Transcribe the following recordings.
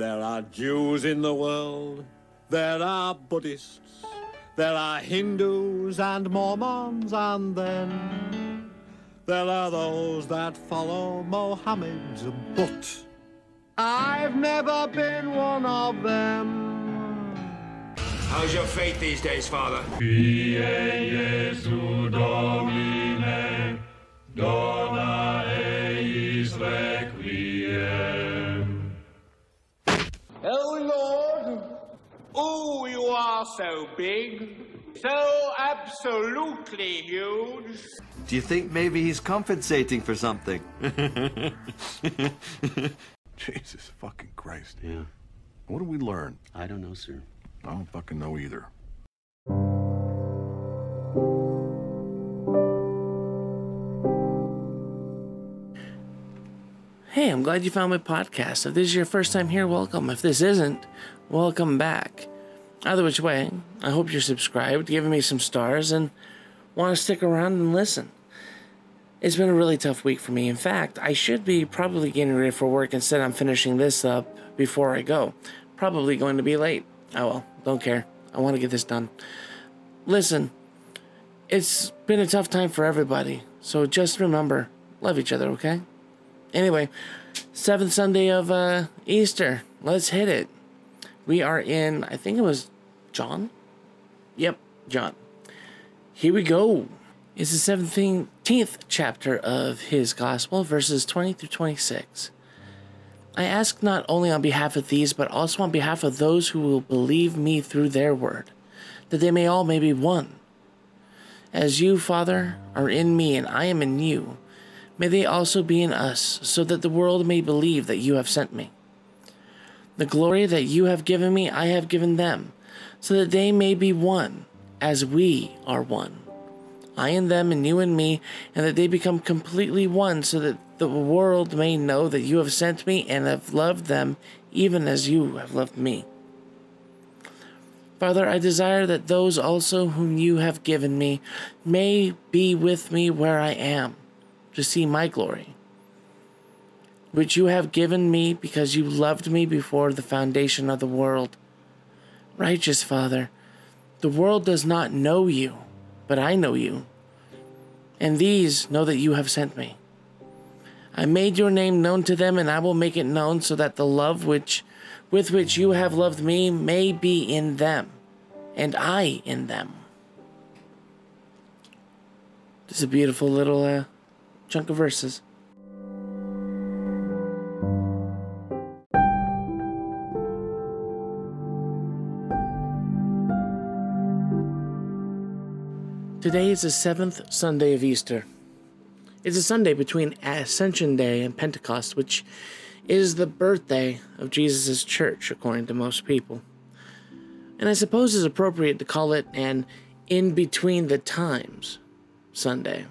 There are Jews in the world, there are Buddhists, there are Hindus and Mormons, and then there are those that follow Mohammed. But I've never been one of them. How's your faith these days, Father? Jesu Domine, dona Oh, you are so big. So absolutely huge. Do you think maybe he's compensating for something? Jesus fucking Christ. Yeah. What did we learn? I don't know, sir. I don't fucking know either. Hey, I'm glad you found my podcast. If this is your first time here, welcome. If this isn't, welcome back. Either which way, I hope you're subscribed, giving me some stars, and want to stick around and listen. It's been a really tough week for me. In fact, I should be probably getting ready for work instead. I'm finishing this up before I go. Probably going to be late. Oh well, don't care. I want to get this done. Listen, it's been a tough time for everybody, so just remember love each other, okay? Anyway, seventh Sunday of uh, Easter. Let's hit it. We are in, I think it was John? Yep, John. Here we go. It's the 17th chapter of his gospel, verses 20 through 26. I ask not only on behalf of these, but also on behalf of those who will believe me through their word, that they may all may be one. As you, Father, are in me and I am in you, may they also be in us, so that the world may believe that you have sent me. The glory that you have given me, I have given them, so that they may be one, as we are one. I and them, and you and me, and that they become completely one, so that the world may know that you have sent me and have loved them, even as you have loved me. Father, I desire that those also whom you have given me may be with me where I am, to see my glory, which you have given me because you loved me before the foundation of the world. Righteous Father, the world does not know you, but I know you, and these know that you have sent me. I made your name known to them, and I will make it known so that the love which with which you have loved me may be in them, and I in them. This is a beautiful little uh, chunk of verses. Today is the seventh Sunday of Easter. It's a Sunday between Ascension Day and Pentecost, which is the birthday of Jesus' church, according to most people. And I suppose it's appropriate to call it an in between the times Sunday.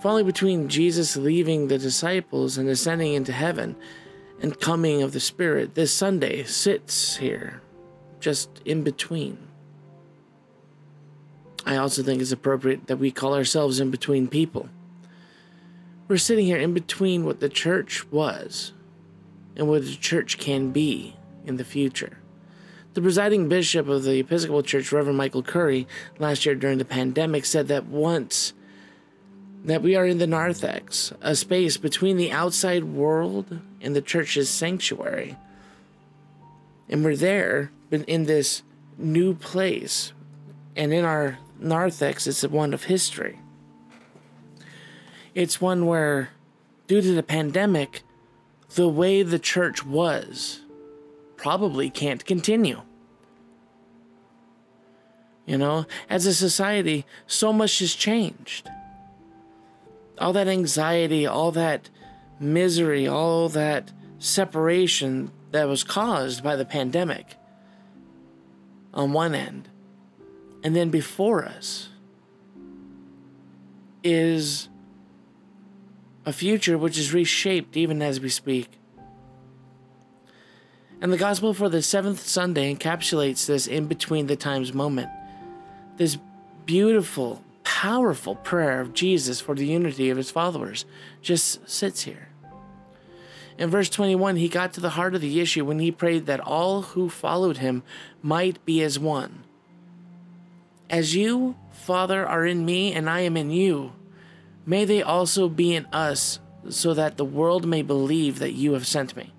Falling between Jesus leaving the disciples and ascending into heaven and coming of the Spirit, this Sunday sits here, just in between. I also think it's appropriate that we call ourselves in between people. We're sitting here in between what the church was and what the church can be in the future. The presiding bishop of the Episcopal Church, Reverend Michael Curry, last year during the pandemic said that once that we are in the narthex, a space between the outside world and the church's sanctuary. And we're there in this new place. And in our narthex, is one of history. It's one where, due to the pandemic, the way the church was probably can't continue. You know, as a society, so much has changed. All that anxiety, all that misery, all that separation that was caused by the pandemic on one end. And then before us is a future which is reshaped even as we speak. And the gospel for the seventh Sunday encapsulates this in between the times moment. This beautiful, powerful prayer of Jesus for the unity of his followers just sits here. In verse 21, he got to the heart of the issue when he prayed that all who followed him might be as one. As you, Father, are in me and I am in you, may they also be in us, so that the world may believe that you have sent me.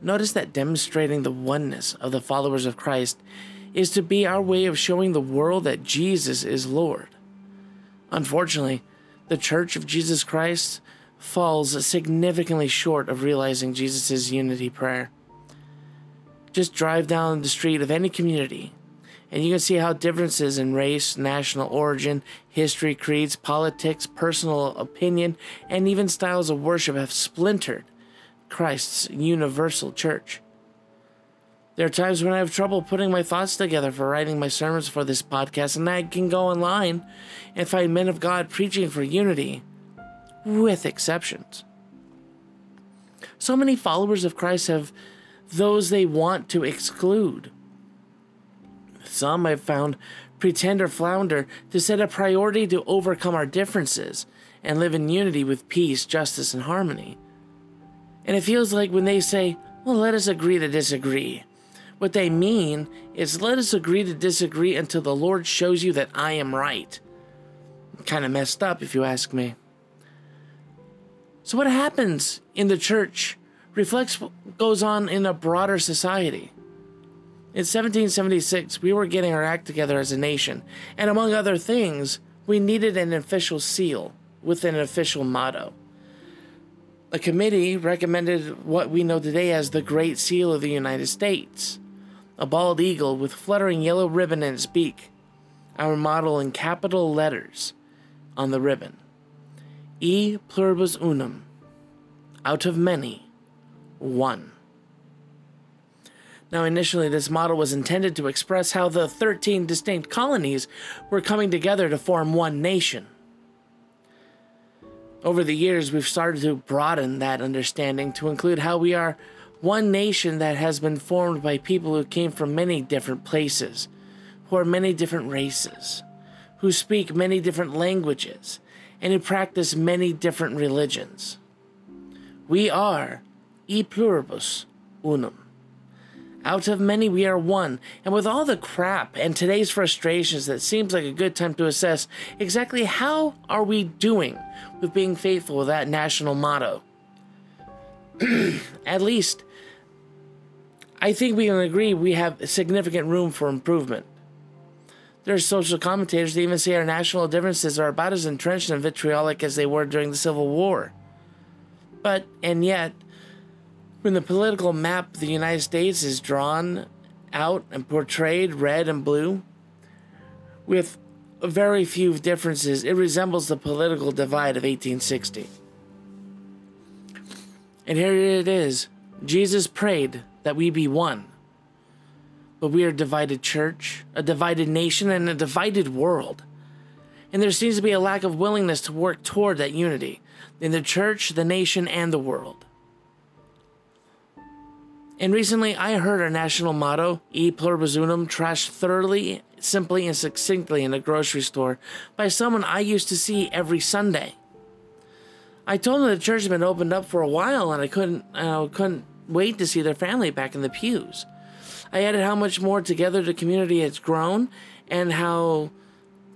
Notice that demonstrating the oneness of the followers of Christ is to be our way of showing the world that Jesus is Lord. Unfortunately, the Church of Jesus Christ falls significantly short of realizing Jesus' unity prayer. Just drive down the street of any community, and you can see how differences in race, national origin, history, creeds, politics, personal opinion, and even styles of worship have splintered Christ's universal church. There are times when I have trouble putting my thoughts together for writing my sermons for this podcast, and I can go online and find men of God preaching for unity, with exceptions. So many followers of Christ have those they want to exclude. Some I've found pretend or flounder to set a priority to overcome our differences and live in unity with peace, justice, and harmony. And it feels like when they say, well, let us agree to disagree, what they mean is let us agree to disagree until the Lord shows you that I am right. Kind of messed up, if you ask me. So, what happens in the church reflects what goes on in a broader society. In 1776, we were getting our act together as a nation, and among other things, we needed an official seal with an official motto. A committee recommended what we know today as the Great Seal of the United States a bald eagle with fluttering yellow ribbon in its beak, our model in capital letters on the ribbon. E pluribus unum, out of many, one. Now, initially, this model was intended to express how the 13 distinct colonies were coming together to form one nation. Over the years, we've started to broaden that understanding to include how we are one nation that has been formed by people who came from many different places, who are many different races, who speak many different languages, and who practice many different religions. We are e pluribus unum. Out of many, we are one. And with all the crap and today's frustrations, that seems like a good time to assess exactly how are we doing with being faithful with that national motto. At least, I think we can agree we have significant room for improvement. There are social commentators that even say our national differences are about as entrenched and vitriolic as they were during the Civil War. But, and yet, when the political map of the United States is drawn out and portrayed red and blue, with very few differences, it resembles the political divide of 1860. And here it is Jesus prayed that we be one. But we are a divided church, a divided nation, and a divided world. And there seems to be a lack of willingness to work toward that unity in the church, the nation, and the world. And recently, I heard our national motto, E pluribus unum, trashed thoroughly, simply, and succinctly in a grocery store by someone I used to see every Sunday. I told them the church had been opened up for a while, and I couldn't, uh, couldn't wait to see their family back in the pews. I added how much more together the community has grown, and how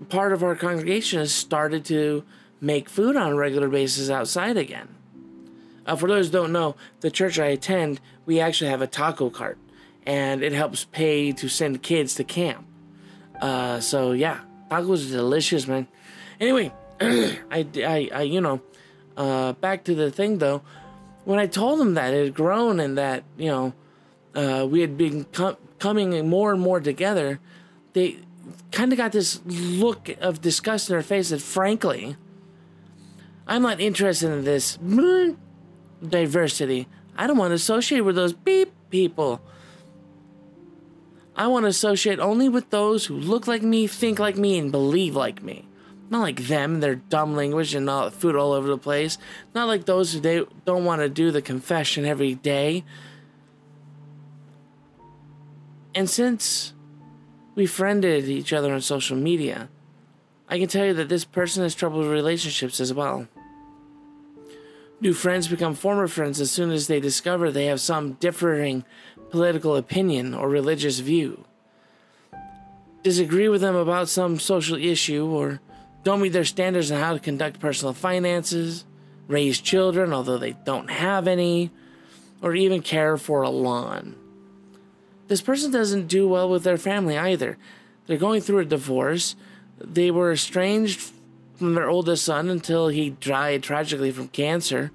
part of our congregation has started to make food on a regular basis outside again. Uh, for those who don't know, the church I attend, we actually have a taco cart, and it helps pay to send kids to camp. Uh, so yeah, tacos are delicious, man. Anyway, I, I, I, you know, uh, back to the thing though. When I told them that it had grown and that you know, uh, we had been com- coming more and more together, they kind of got this look of disgust in their face that, frankly, I'm not interested in this diversity. I don't want to associate with those beep people. I want to associate only with those who look like me, think like me, and believe like me. Not like them, their dumb language and all, food all over the place. Not like those who they don't want to do the confession every day. And since we friended each other on social media, I can tell you that this person has trouble with relationships as well. New friends become former friends as soon as they discover they have some differing political opinion or religious view. Disagree with them about some social issue or don't meet their standards on how to conduct personal finances, raise children although they don't have any, or even care for a lawn. This person doesn't do well with their family either. They're going through a divorce. They were estranged from their oldest son until he died tragically from cancer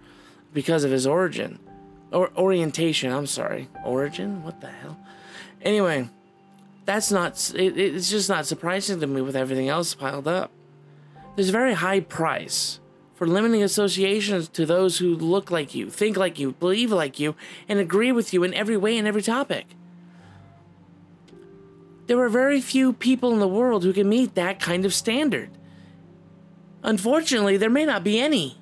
because of his origin. Or orientation, I'm sorry. Origin? What the hell? Anyway, that's not, it, it's just not surprising to me with everything else piled up. There's a very high price for limiting associations to those who look like you, think like you, believe like you, and agree with you in every way and every topic. There are very few people in the world who can meet that kind of standard. Unfortunately, there may not be any.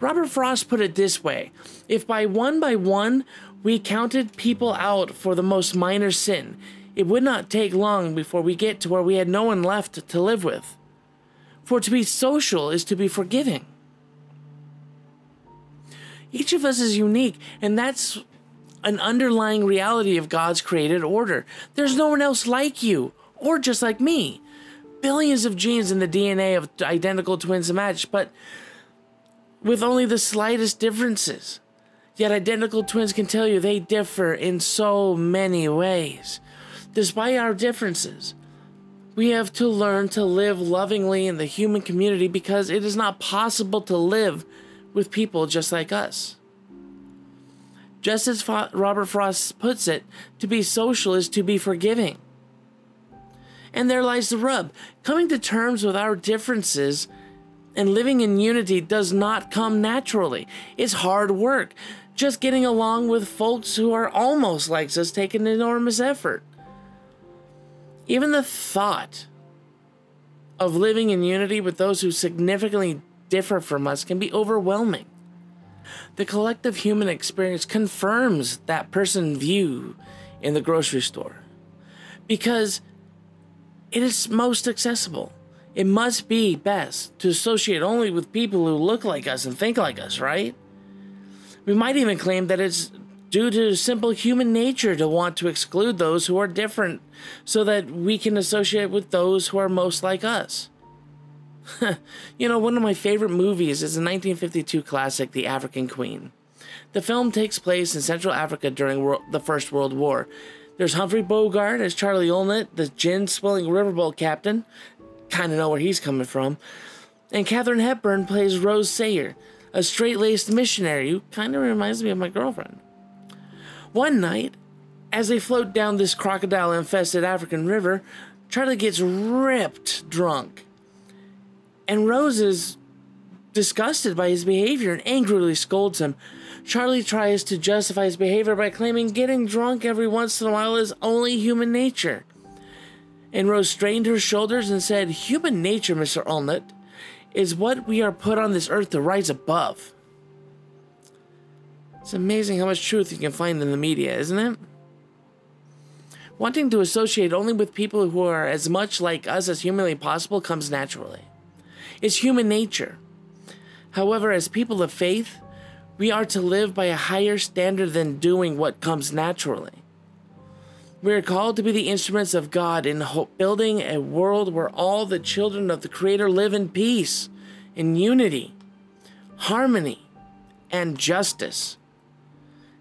Robert Frost put it this way If by one by one we counted people out for the most minor sin, it would not take long before we get to where we had no one left to live with. For to be social is to be forgiving. Each of us is unique, and that's an underlying reality of God's created order. There's no one else like you, or just like me. Billions of genes in the DNA of identical twins match, but with only the slightest differences. Yet identical twins can tell you they differ in so many ways. Despite our differences, we have to learn to live lovingly in the human community because it is not possible to live with people just like us. Just as Robert Frost puts it, to be social is to be forgiving. And there lies the rub. Coming to terms with our differences and living in unity does not come naturally. It's hard work. Just getting along with folks who are almost like us takes an enormous effort. Even the thought of living in unity with those who significantly differ from us can be overwhelming. The collective human experience confirms that person view in the grocery store because it is most accessible. It must be best to associate only with people who look like us and think like us, right? We might even claim that it's due to simple human nature to want to exclude those who are different so that we can associate with those who are most like us. you know, one of my favorite movies is the 1952 classic, The African Queen. The film takes place in Central Africa during the First World War. There's Humphrey Bogart as Charlie Allnut, the gin swilling riverboat captain. Kind of know where he's coming from. And Katharine Hepburn plays Rose Sayer, a straight laced missionary who kind of reminds me of my girlfriend. One night, as they float down this crocodile infested African river, Charlie gets ripped drunk. And Rose is disgusted by his behavior and angrily scolds him. Charlie tries to justify his behavior by claiming getting drunk every once in a while is only human nature. And Rose strained her shoulders and said, Human nature, Mr. Allnut, is what we are put on this earth to rise above. It's amazing how much truth you can find in the media, isn't it? Wanting to associate only with people who are as much like us as humanly possible comes naturally. It's human nature. However, as people of faith, we are to live by a higher standard than doing what comes naturally. We are called to be the instruments of God in building a world where all the children of the Creator live in peace, in unity, harmony, and justice.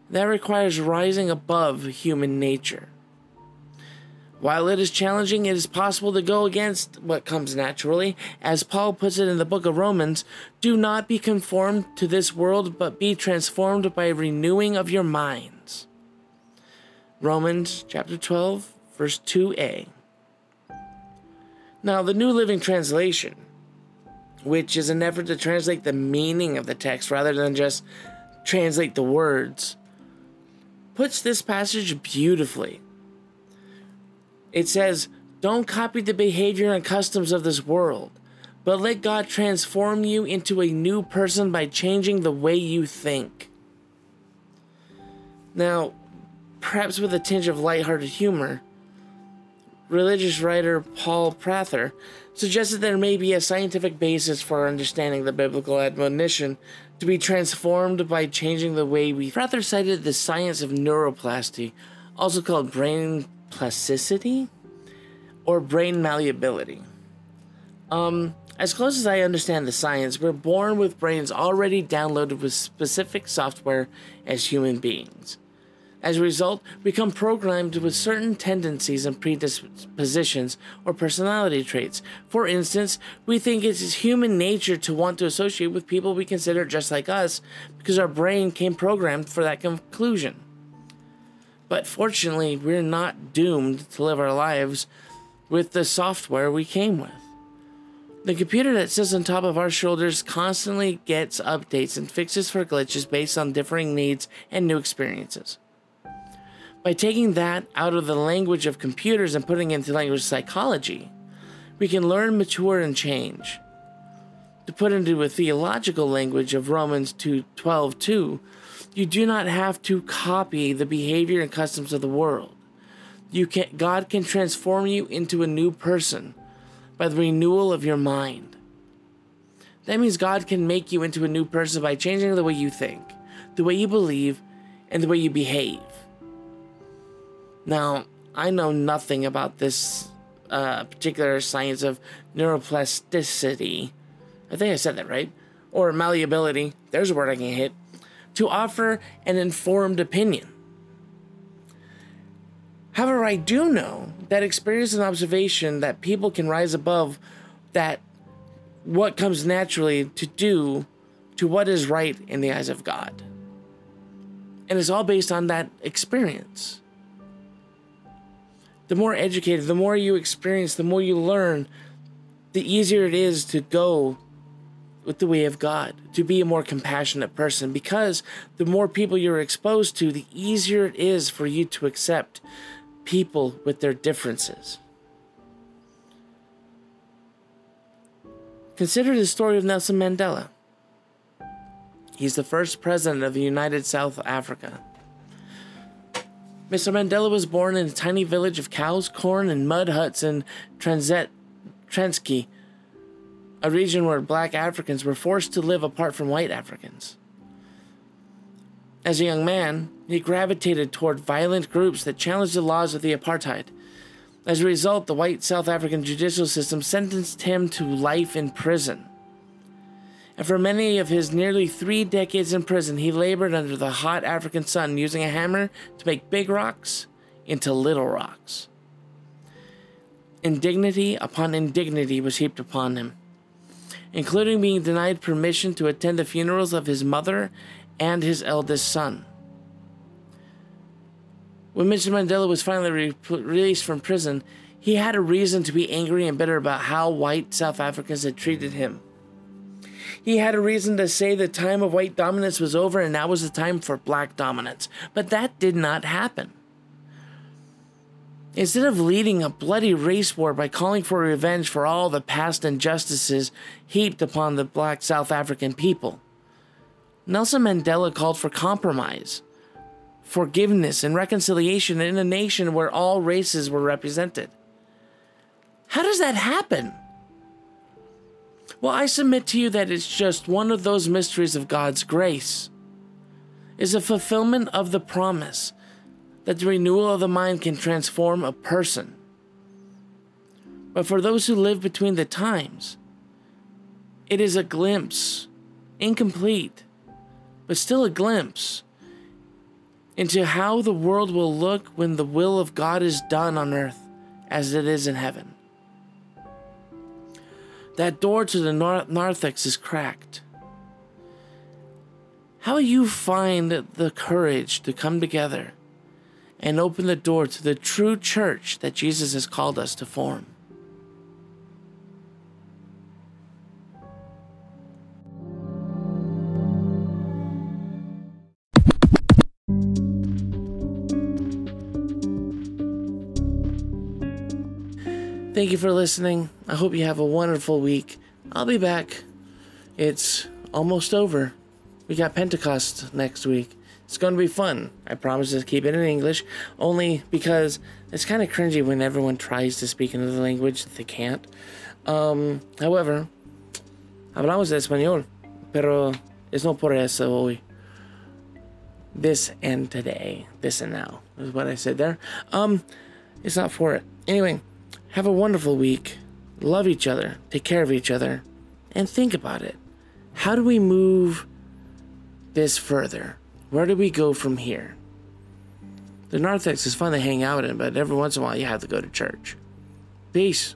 That requires rising above human nature. While it is challenging, it is possible to go against what comes naturally. As Paul puts it in the book of Romans, do not be conformed to this world, but be transformed by renewing of your minds. Romans chapter 12, verse 2a. Now, the New Living Translation, which is an effort to translate the meaning of the text rather than just translate the words, puts this passage beautifully. It says, Don't copy the behavior and customs of this world, but let God transform you into a new person by changing the way you think. Now, perhaps with a tinge of lighthearted humor, religious writer Paul Prather suggested there may be a scientific basis for understanding the biblical admonition to be transformed by changing the way we Prather cited the science of neuroplasty, also called brain plasticity or brain malleability. Um, as close as I understand the science, we're born with brains already downloaded with specific software as human beings. As a result, we become programmed with certain tendencies and predispositions or personality traits. For instance, we think it's human nature to want to associate with people we consider just like us because our brain came programmed for that conclusion. But fortunately, we're not doomed to live our lives with the software we came with. The computer that sits on top of our shoulders constantly gets updates and fixes for glitches based on differing needs and new experiences. By taking that out of the language of computers and putting it into language psychology, we can learn, mature, and change. To put into a theological language of Romans 2:12 2, you do not have to copy the behavior and customs of the world. You can God can transform you into a new person by the renewal of your mind. That means God can make you into a new person by changing the way you think, the way you believe, and the way you behave. Now, I know nothing about this uh, particular science of neuroplasticity. I think I said that right. Or malleability. There's a word I can hit. To offer an informed opinion. However, I do know that experience and observation that people can rise above that what comes naturally to do to what is right in the eyes of God. And it's all based on that experience the more educated, the more you experience, the more you learn, the easier it is to go with the way of God, to be a more compassionate person, because the more people you're exposed to, the easier it is for you to accept people with their differences. Consider the story of Nelson Mandela. He's the first president of the United South Africa. Mr. Mandela was born in a tiny village of cows, corn, and mud huts in Transit, Transkei, a region where black Africans were forced to live apart from white Africans. As a young man, he gravitated toward violent groups that challenged the laws of the apartheid. As a result, the white South African judicial system sentenced him to life in prison and for many of his nearly three decades in prison, he labored under the hot African sun, using a hammer to make big rocks into little rocks. Indignity upon indignity was heaped upon him, including being denied permission to attend the funerals of his mother and his eldest son. When Mr. Mandela was finally re- released from prison, he had a reason to be angry and bitter about how white South Africans had treated him. He had a reason to say the time of white dominance was over and now was the time for black dominance. But that did not happen. Instead of leading a bloody race war by calling for revenge for all the past injustices heaped upon the black South African people, Nelson Mandela called for compromise, forgiveness, and reconciliation in a nation where all races were represented. How does that happen? Well, I submit to you that it's just one of those mysteries of God's grace. Is a fulfillment of the promise that the renewal of the mind can transform a person. But for those who live between the times, it is a glimpse, incomplete, but still a glimpse, into how the world will look when the will of God is done on earth as it is in heaven. That door to the nar- narthex is cracked. How you find the courage to come together and open the door to the true church that Jesus has called us to form. Thank you for listening. I hope you have a wonderful week. I'll be back. It's almost over. We got Pentecost next week. It's going to be fun. I promise to keep it in English, only because it's kind of cringy when everyone tries to speak another language that they can't. Um, however, hablamos de español, pero Es no por eso hoy. This and today. This and now is what I said there. Um, it's not for it. Anyway, have a wonderful week. Love each other. Take care of each other. And think about it. How do we move this further? Where do we go from here? The narthex is fun to hang out in, but every once in a while you have to go to church. Peace.